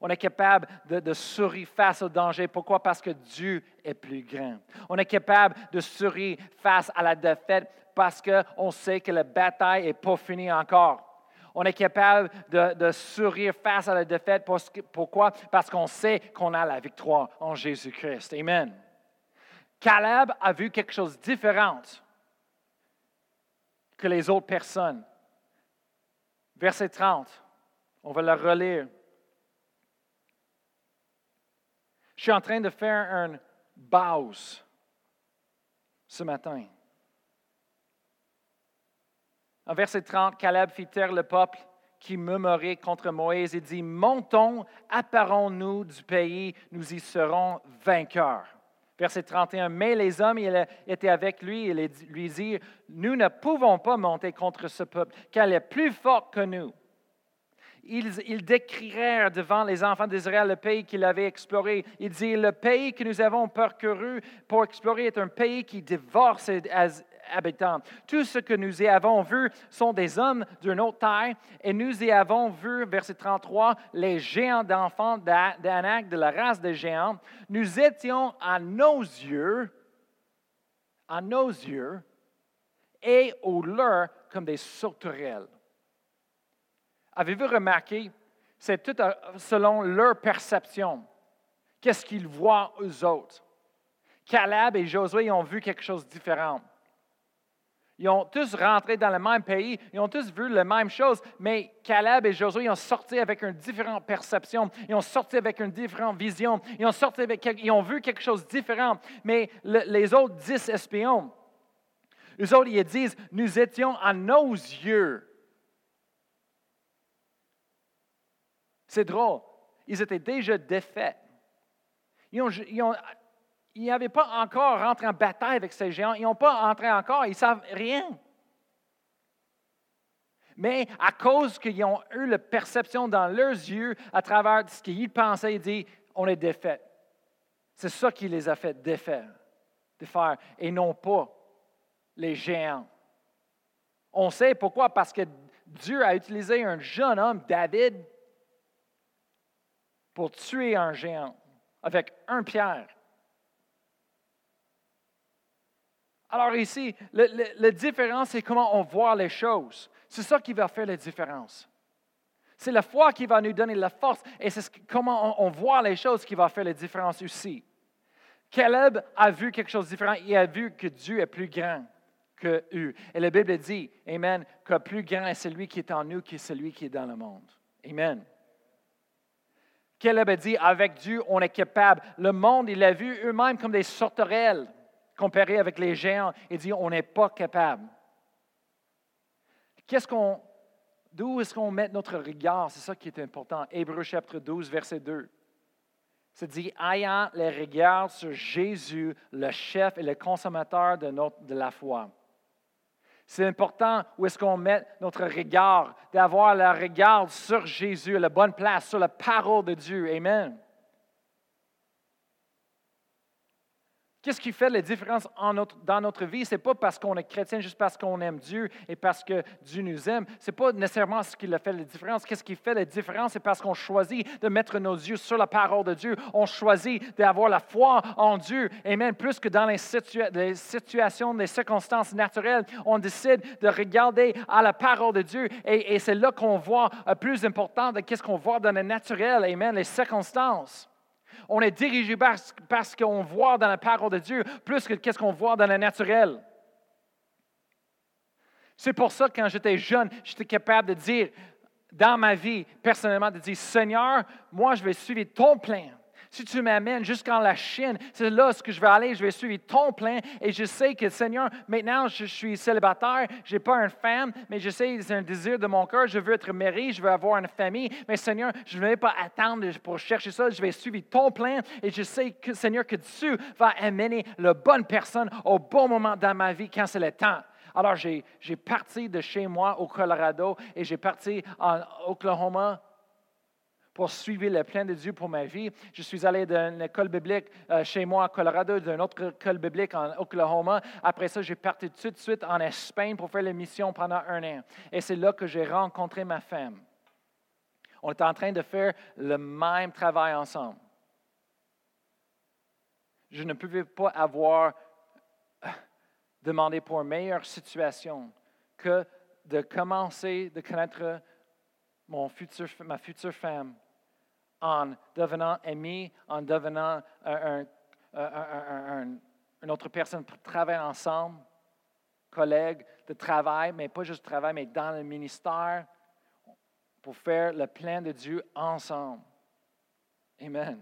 On est capable de, sourire face au danger. Pourquoi? Parce que Dieu est plus grand. On est capable de sourire face à la défaite parce qu'on sait que la bataille n'est pas finie encore. On est capable de, sourire face à la défaite. Pourquoi? Parce qu'on sait qu'on a la victoire en Jésus-Christ. Amen. Caleb a vu quelque chose de différent que les autres personnes. Verset 30, on va le relire. Je suis en train de faire un pause ce matin. En verset 30, Caleb fit taire le peuple qui murmurait contre Moïse et dit, Montons, apparons-nous du pays, nous y serons vainqueurs. Verset 31, mais les hommes étaient avec lui et lui dirent, Nous ne pouvons pas monter contre ce peuple, car il est plus fort que nous ils, décrirent devant les enfants d'Israël le pays qu'ils avaient exploré. Ils disent, le pays que nous avons parcouru pour explorer est un pays qui dévore ses habitants. Tout ce que nous y avons vu sont des hommes d'une autre taille, et nous y avons vu, verset 33, les géants d'enfants d'Anak, de la race des géants. Nous étions à nos yeux, à nos yeux, et au leur comme des sauterelles. Avez-vous remarqué? C'est tout selon leur perception. Qu'est-ce qu'ils voient eux autres? Caleb et Josué ont vu quelque chose de différent. Ils ont tous rentré dans le même pays, ils ont tous vu la même chose, mais Caleb et Josué ont sorti avec une différente perception, ils ont sorti avec une différente vision, ils ont, sorti avec, ils ont vu quelque chose de différent. Mais les autres dix espions, eux autres, ils disent, nous étions à nos yeux C'est drôle. Ils étaient déjà défaits. Ils n'avaient pas encore rentré en bataille avec ces géants. Ils n'ont pas entré encore. Ils ne savent rien. Mais à cause qu'ils ont eu la perception dans leurs yeux, à travers ce qu'ils pensaient, ils disent on est défaits. C'est ça qui les a fait défaire, défaire, et non pas les géants. On sait pourquoi, parce que Dieu a utilisé un jeune homme, David, pour tuer un géant avec un pierre. Alors ici, la différence, c'est comment on voit les choses. C'est ça qui va faire la différence. C'est la foi qui va nous donner la force et c'est comment on, voit les choses qui va faire la différence aussi. Caleb a vu quelque chose de différent. Il a vu que Dieu est plus grand que eux. Et la Bible dit, Amen, que plus grand est celui qui est en nous que celui qui est dans le monde. Amen. Caleb a dit, avec Dieu, on est capable. Le monde, il l'a vu eux-mêmes comme des sauterelles comparé avec les géants. Il dit, on n'est pas capable. Qu'est-ce qu'on, d'où est-ce qu'on met notre regard? C'est ça qui est important. Hébreu chapitre 12, verset 2. C'est dit, ayant les regards sur Jésus, le chef et le consommateur de la foi. C'est important où est-ce qu'on met notre regard, d'avoir le regard sur Jésus, la bonne place, sur la parole de Dieu. Amen. Qu'est-ce qui fait la différence dans notre vie? Ce n'est pas parce qu'on est chrétien, juste parce qu'on aime Dieu et parce que Dieu nous aime. Ce n'est pas nécessairement ce qui fait la différence. Qu'est-ce qui fait la différence? C'est parce qu'on choisit de mettre nos yeux sur la parole de Dieu. On choisit d'avoir la foi en Dieu. Et même plus que dans les, situations, les circonstances naturelles, on décide de regarder à la parole de Dieu. Et, c'est là qu'on voit euh, plus important de ce qu'on voit dans le naturel. Amen, les circonstances. On est dirigé parce, qu'on voit dans la parole de Dieu plus que qu'est-ce qu'on voit dans le naturel. C'est pour ça que quand j'étais jeune, j'étais capable de dire dans ma vie, personnellement, de dire, Seigneur, moi, je vais suivre ton plan. Si tu m'amènes jusqu'en la Chine, c'est là ce que je vais aller, je vais suivre ton plan. Et je sais que, Seigneur, maintenant, je suis célibataire, je n'ai pas une femme, mais je sais, c'est un désir de mon cœur, je veux être marié, je veux avoir une famille. Mais Seigneur, je ne vais pas attendre pour chercher ça, je vais suivre ton plan. Et je sais, que, Seigneur, que tu vas amener la bonne personne au bon moment dans ma vie quand c'est le temps. Alors, j'ai parti de chez moi au Colorado et j'ai parti en Oklahoma pour suivre le plan de Dieu pour ma vie. Je suis allé d'une école biblique euh, chez moi à Colorado, d'une autre école biblique en Oklahoma. Après ça, j'ai parti tout de suite en Espagne pour faire la mission pendant un an. Et c'est là que j'ai rencontré ma femme. On était en train de faire le même travail ensemble. Je ne pouvais pas avoir euh, demandé pour une meilleure situation que de commencer de connaître mon futur, ma future femme en devenant ami, en devenant un, une autre personne pour travailler ensemble, collègues de travail, mais pas juste travail, mais dans le ministère, pour faire le plan de Dieu ensemble. Amen.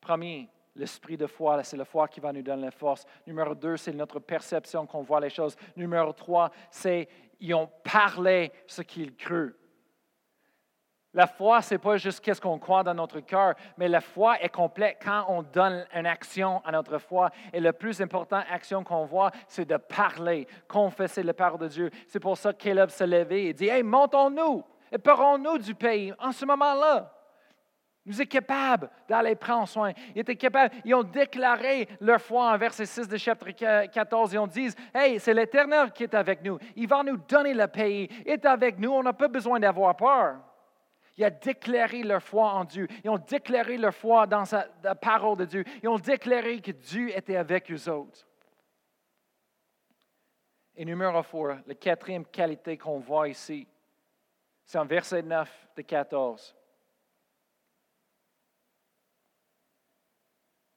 Premier, l'esprit de foi, c'est la foi qui va nous donner la force. Numéro deux, c'est notre perception qu'on voit les choses. Numéro trois, c'est ils ont parlé ce qu'ils crurent. La foi, ce n'est pas juste qu'est-ce qu'on croit dans notre cœur, mais la foi est complète quand on donne une action à notre foi. Et la plus importante action qu'on voit, c'est de parler, confesser la parole de Dieu. C'est pour ça que Caleb s'est levé et dit Hey, montons-nous et parons-nous du pays en ce moment-là. Nous sommes capables d'aller prendre soin. Ils étaient capables, ils ont déclaré leur foi en verset 6 de chapitre 14. Ils ont dit Hey, c'est l'Éternel qui est avec nous. Il va nous donner le pays. Il est avec nous. On n'a pas besoin d'avoir peur. Ils ont déclaré leur foi en Dieu. Ils ont déclaré leur foi dans la parole de Dieu. Ils ont déclaré que Dieu était avec eux autres. Et numéro 4, la quatrième qualité qu'on voit ici, c'est en verset 9 de 14.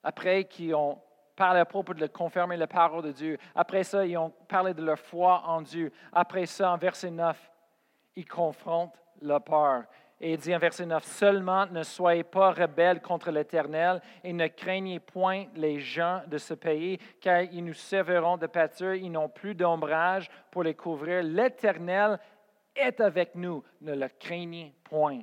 Après qu'ils ont parlé à propos de confirmer la parole de Dieu, après ça, ils ont parlé de leur foi en Dieu. Après ça, en verset 9, ils confrontent la peur. Et il dit en verset 9, Seulement ne soyez pas rebelles contre l'Éternel et ne craignez point les gens de ce pays, car ils nous serviront de pâture, ils n'ont plus d'ombrage pour les couvrir. L'Éternel est avec nous, ne le craignez point.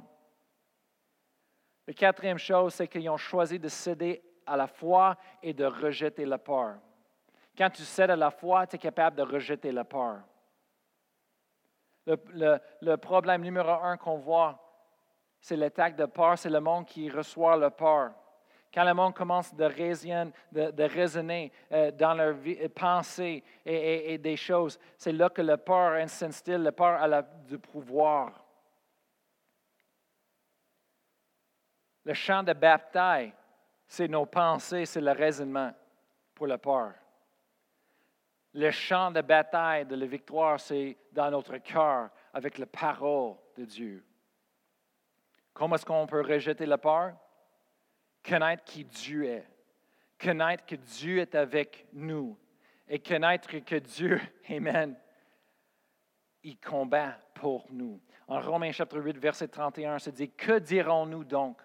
La quatrième chose, c'est qu'ils ont choisi de céder à la foi et de rejeter la peur. Quand tu cèdes à la foi, tu es capable de rejeter la peur. Le, le problème numéro un qu'on voit c'est l'attaque de peur, c'est le monde qui reçoit la peur. Quand le monde commence de, raisonner euh, dans leur vie, euh, pensée et, des choses, c'est là que la peur s'installe, la peur a du pouvoir. Le champ de bataille, c'est nos pensées, c'est le raisonnement pour la peur. Le champ de bataille de la victoire, c'est dans notre cœur avec la parole de Dieu. Comment est-ce qu'on peut rejeter la peur? Connaître qui Dieu est. Connaître que Dieu est avec nous. Et connaître que Dieu, Amen, il combat pour nous. En Romains chapitre 8, verset 31, se dit, Que dirons-nous donc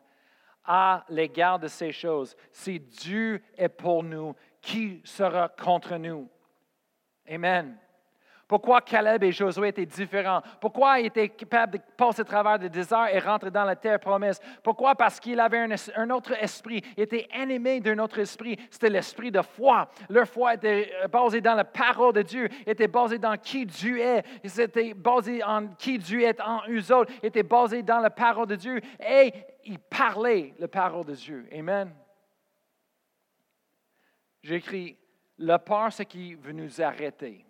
à l'égard de ces choses? Si Dieu est pour nous, qui sera contre nous? Amen. Pourquoi Caleb et Josué étaient différents? Pourquoi ils étaient capables de passer à travers le désert et rentrer dans la terre promise? Pourquoi? Parce qu'il avait un, autre esprit. Il était animé d'un autre esprit. C'était l'esprit de foi. Leur foi était euh, basée dans la parole de Dieu, était basée dans qui Dieu est. C'était basé en qui Dieu est en eux autres. était basé dans la parole de Dieu. Et ils parlaient la parole de Dieu. Amen. J'écris, la peur, c'est qui veut nous arrêter.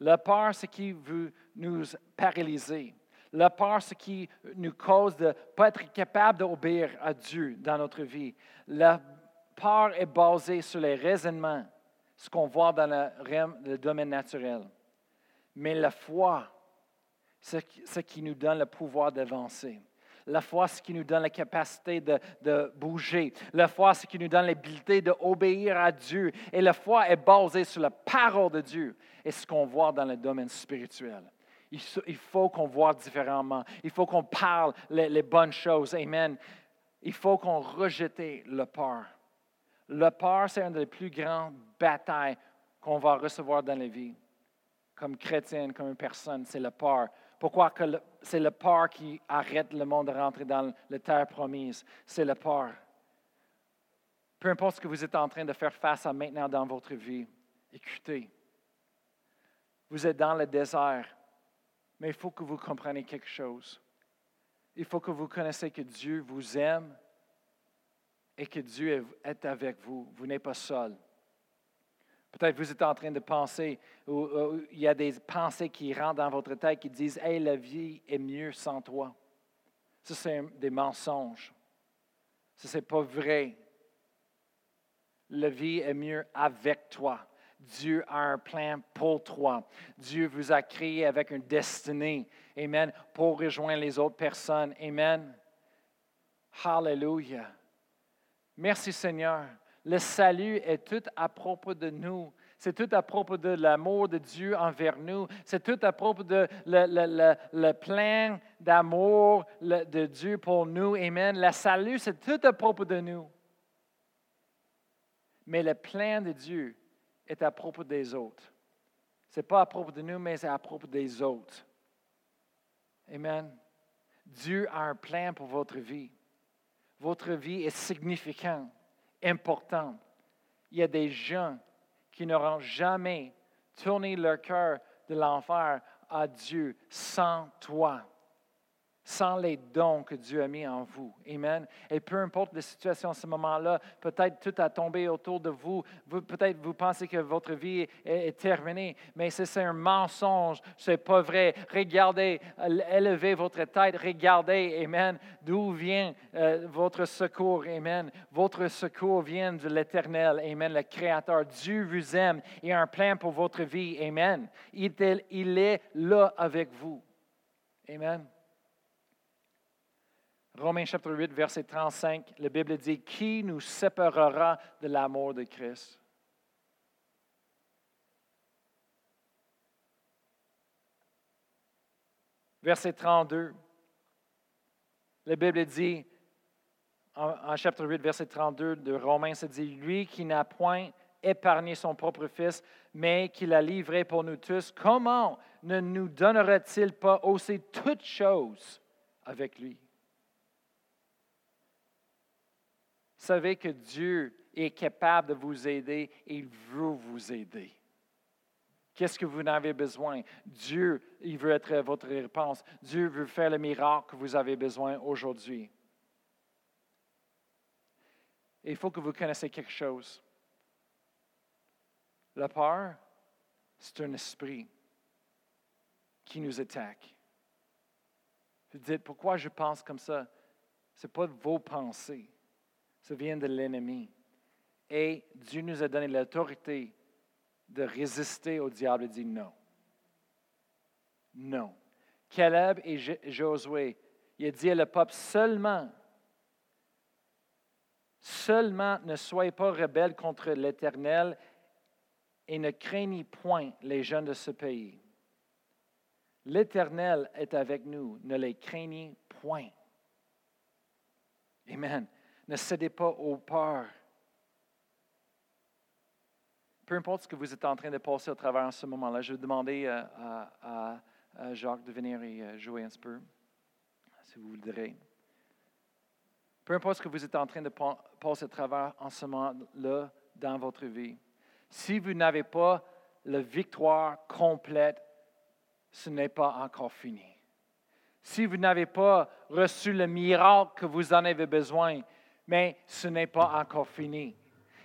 La peur, c'est qui veut nous paralyser. La peur, c'est qui nous cause de ne pas être capable d'obéir à Dieu dans notre vie. La peur est basée sur les raisonnements, ce qu'on voit dans le, domaine naturel. Mais la foi, c'est ce qui nous donne le pouvoir d'avancer. La foi, c'est ce qui nous donne la capacité de, de bouger. La foi, c'est ce qui nous donne l'habilité d'obéir à Dieu. Et la foi est basée sur la parole de Dieu et ce qu'on voit dans le domaine spirituel. Il faut qu'on voit différemment. Il faut qu'on parle les, bonnes choses. Amen. il faut qu'on rejette le peur. Le peur, c'est une des plus grandes batailles qu'on va recevoir dans la vie. Comme chrétien, comme personne, c'est le peur. Pourquoi c'est le peur qui arrête le monde de rentrer dans la terre promise? C'est le peur. Peu importe ce que vous êtes en train de faire face à maintenant dans votre vie, écoutez. Vous êtes dans le désert, mais il faut que vous compreniez quelque chose. Il faut que vous connaissiez que Dieu vous aime et que Dieu est avec vous. Vous n'êtes pas seul. Peut-être vous êtes en train de penser, ou, il y a des pensées qui rentrent dans votre tête qui disent Hey, la vie est mieux sans toi. Ça, c'est des mensonges. Ça, n'est pas vrai. La vie est mieux avec toi. Dieu a un plan pour toi. Dieu vous a créé avec une destinée. Amen. Pour rejoindre les autres personnes. Amen. Hallelujah. Merci Seigneur. Le salut est tout à propos de nous. C'est tout à propos de l'amour de Dieu envers nous. C'est tout à propos de le, plein d'amour de Dieu pour nous. Amen. Le salut, c'est tout à propos de nous. Mais le plan de Dieu est à propos des autres. Ce n'est pas à propos de nous, mais c'est à propos des autres. Amen. Dieu a un plan pour votre vie. Votre vie est significante, importante. Il y a des gens qui n'auront jamais tourné leur cœur de l'enfer à Dieu sans toi sans les dons que Dieu a mis en vous. Amen. Et peu importe la situation à ce moment-là, peut-être tout a tombé autour de vous. peut-être vous pensez que votre vie est, terminée, mais c'est un mensonge. C'est pas vrai. Regardez, élevez votre tête. Regardez, Amen, d'où vient euh, votre secours. Amen? Votre secours vient de l'Éternel. Amen. Le Créateur. Dieu vous aime et a un plan pour votre vie. Amen. Il est là avec vous. Amen. Romains chapitre 8, verset 35, la Bible dit, Qui nous séparera de l'amour de Christ? Verset 32, la Bible dit, en, chapitre 8, verset 32 de Romains, ça dit, Lui qui n'a point épargné son propre Fils, mais qui l'a livré pour nous tous, comment ne nous donnera-t-il pas aussi toutes choses avec lui? Savez que Dieu est capable de vous aider et il veut vous aider. Qu'est-ce que vous en avez besoin? Dieu, il veut être votre réponse. Dieu veut faire le miracle que vous avez besoin aujourd'hui. il faut que vous connaissiez quelque chose. La peur, c'est un esprit qui nous attaque. Vous dites, pourquoi je pense comme ça? Ce n'est pas vos pensées ça vient de l'ennemi. Et Dieu nous a donné l'autorité de résister au diable et dire non. Non. Caleb et Josué, il a dit à le peuple seulement, seulement ne soyez pas rebelles contre l'Éternel et ne craignez point les jeunes de ce pays. L'Éternel est avec nous, ne les craignez point. Amen. Ne cédez pas aux peurs. Peu importe ce que vous êtes en train de passer au travers en ce moment-là, je vais demander euh, à, Jacques de venir euh, jouer un peu, si vous voudrez. Peu importe ce que vous êtes en train de passer au travers en ce moment-là dans votre vie, si vous n'avez pas la victoire complète, ce n'est pas encore fini. Si vous n'avez pas reçu le miracle que vous en avez besoin, mais ce n'est pas encore fini.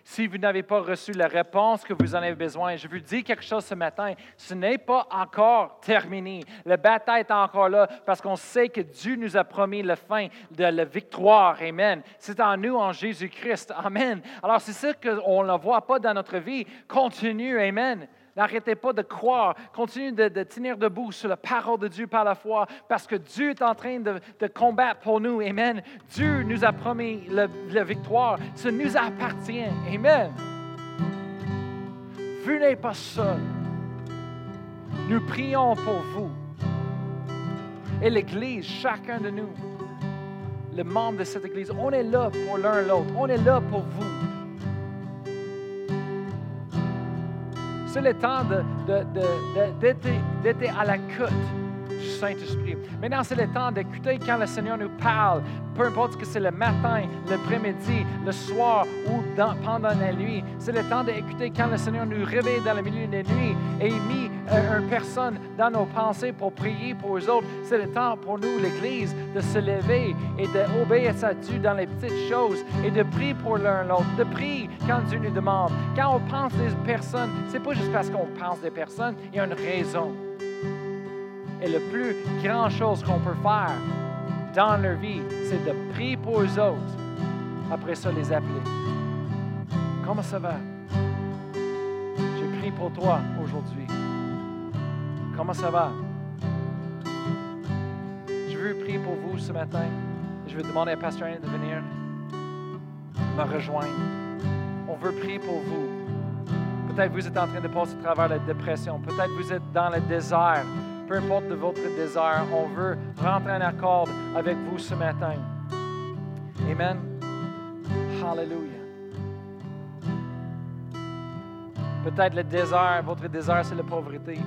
Si vous n'avez pas reçu la réponse que vous en avez besoin, je vous dis quelque chose ce matin, ce n'est pas encore terminé. La bataille est encore là parce qu'on sait que Dieu nous a promis la fin de la victoire. Amen. C'est en nous, en Jésus-Christ. Amen. Alors c'est ça qu'on ne voit pas dans notre vie. Continue. Amen. N'arrêtez pas de croire. Continuez de, tenir debout sur la parole de Dieu par la foi, parce que Dieu est en train de, combattre pour nous. Amen. Dieu nous a promis la, victoire. Ça nous appartient. Amen. N'êtes pas seul. Nous prions pour vous. Et l'Église, chacun de nous. le membre de cette Église, on est là pour l'un l'autre. On est là pour vous. C'est le temps d'être à la côte du Saint-Esprit. Maintenant, c'est le temps d'écouter quand le Seigneur nous parle, peu importe que c'est le matin, l'après-midi, le soir ou pendant la nuit. C'est le temps d'écouter quand le Seigneur nous réveille dans le milieu de la nuit et mis euh, une personne dans nos pensées pour prier pour les autres. C'est le temps pour nous, l'Église, de se lever et d'obéir à Dieu dans les petites choses et de prier pour l'un l'autre, de prier quand Dieu nous demande. Quand on pense des personnes, c'est pas juste parce qu'on pense des personnes, il y a une raison. Et le plus grand chose qu'on peut faire dans leur vie, c'est de prier pour eux autres. Après ça, les appeler. Comment ça va? Je prie pour toi aujourd'hui. Comment ça va? Je veux prier pour vous ce matin. Je veux demander à Pasteur Anne de venir me rejoindre. On veut prier pour vous. Peut-être vous êtes en train de passer à travers la dépression. Peut-être vous êtes dans le désert peu importe de votre désert, on veut rentrer en accord avec vous ce matin. Amen. Hallelujah. Peut-être le désert, votre désert, c'est la pauvreté.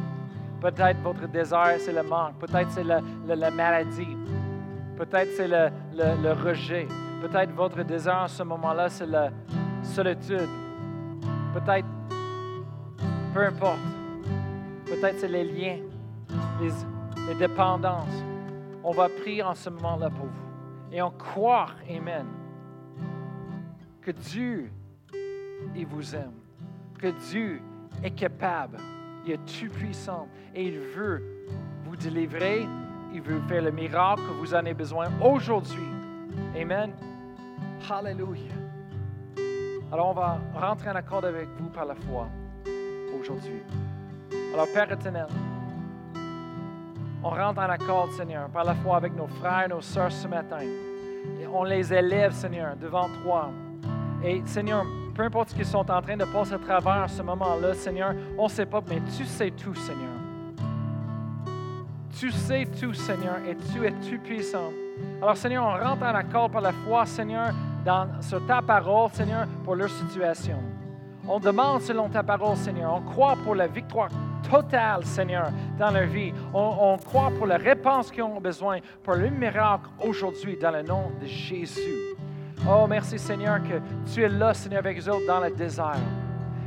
Peut-être votre désert, c'est le manque. Peut-être c'est la, maladie. Peut-être c'est le, rejet. Peut-être votre désert en ce moment-là, c'est la solitude. Peut-être, peu importe. Peut-être c'est les liens les, dépendances. On va prier en ce moment-là pour vous. Et on croit, Amen, que Dieu, il vous aime, que Dieu est capable, il est tout puissant et il veut vous délivrer, il veut faire le miracle que vous en avez besoin aujourd'hui. Amen. Hallelujah. Alors on va rentrer en accord avec vous par la foi aujourd'hui. Alors Père éternel, on rentre en accord, Seigneur, par la foi avec nos frères et nos sœurs ce matin. Et on les élève, Seigneur, devant toi. Et Seigneur, peu importe ce qu'ils sont en train de passer à travers ce moment-là, Seigneur, on ne sait pas, mais tu sais tout, Seigneur. Tu sais tout, Seigneur, et tu es tout puissant. Alors, Seigneur, on rentre en accord par la foi, Seigneur, dans, sur ta parole, Seigneur, pour leur situation. On demande selon ta parole, Seigneur. On croit pour la victoire totale, Seigneur, dans leur vie. On, croit pour la réponse qu'ils ont besoin, pour le miracle aujourd'hui, dans le nom de Jésus. Oh, merci, Seigneur, que tu es là, Seigneur, avec eux autres dans le désert.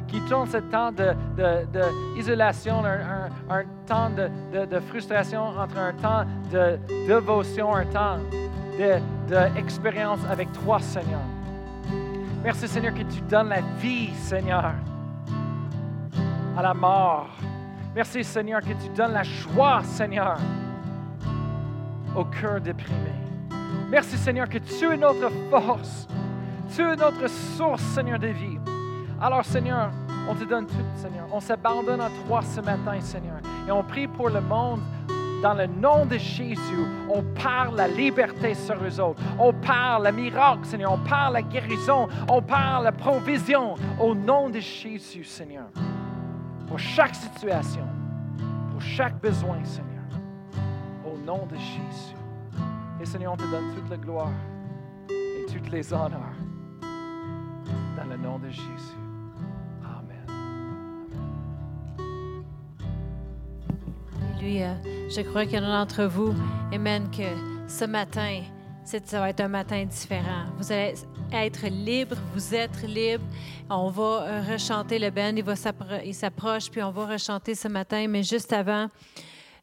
Qui tourne ce temps d'isolation, de, un, un, temps de, frustration entre un temps de dévotion, un temps d'expérience avec toi, Seigneur. Merci Seigneur que tu donnes la vie, Seigneur, à la mort. Merci Seigneur que tu donnes la joie, Seigneur, au cœur déprimé. Merci Seigneur que tu es notre force. Tu es notre source, Seigneur, de vie. Alors Seigneur, on te donne tout, Seigneur. On s'abandonne à toi ce matin, Seigneur. Et on prie pour le monde dans le nom de Jésus, on parle la liberté sur eux autres. On parle le miracle, Seigneur. On parle la guérison. On parle la provision. Au nom de Jésus, Seigneur. Pour chaque situation, pour chaque besoin, Seigneur. Au nom de Jésus. Et Seigneur, on te donne toute la gloire et toutes les honneurs. Dans le nom de Jésus. Lui, euh, je crois qu'il y en a d'entre vous, Amen, que ce matin, ça va être un matin différent. Vous allez être libre, vous êtes libre. On va euh, rechanter le Ben, il, s'approche, puis on va rechanter ce matin. Mais juste avant,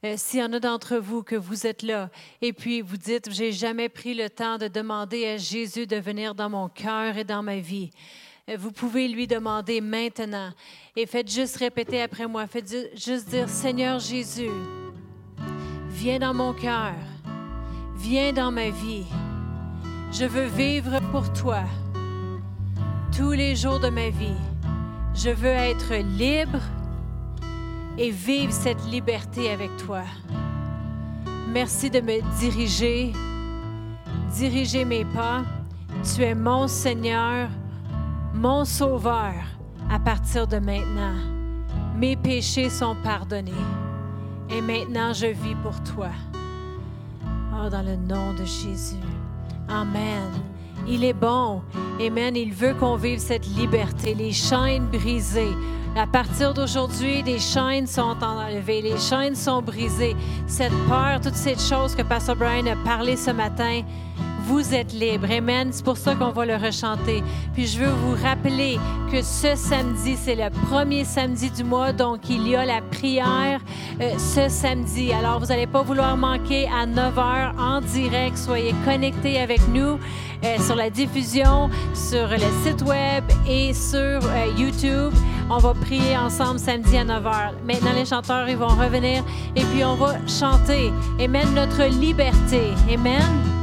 euh, s'il y en a d'entre vous que vous êtes là et puis vous dites, j'ai jamais pris le temps de demander à Jésus de venir dans mon cœur et dans ma vie. Vous pouvez lui demander maintenant. Et faites juste répéter après moi. Faites juste dire, Seigneur Jésus, viens dans mon cœur. Viens dans ma vie. Je veux vivre pour toi tous les jours de ma vie. Je veux être libre et vivre cette liberté avec toi. Merci de me diriger, diriger mes pas. Tu es mon Seigneur, mon Sauveur à partir de maintenant. Mes péchés sont pardonnés et maintenant je vis pour toi. Oh, dans le nom de Jésus. Amen. Il est bon. Amen. Il veut qu'on vive cette liberté, les chaînes brisées. À partir d'aujourd'hui, des chaînes sont enlevées, les chaînes sont brisées. Cette peur, toutes ces choses que Pastor Brian a parlé ce matin, vous êtes libre. Amen. C'est pour ça qu'on va le rechanter. Puis je veux vous rappeler que ce samedi, c'est le premier samedi du mois, donc il y a la prière euh, ce samedi. Alors, vous n'allez pas vouloir manquer à 9 h en direct. Soyez connectés avec nous euh, sur la diffusion, sur le site web et sur euh, YouTube. On va prier ensemble samedi à 9 h. Maintenant, les chanteurs, ils vont revenir et puis on va chanter. Amen, notre liberté. Amen.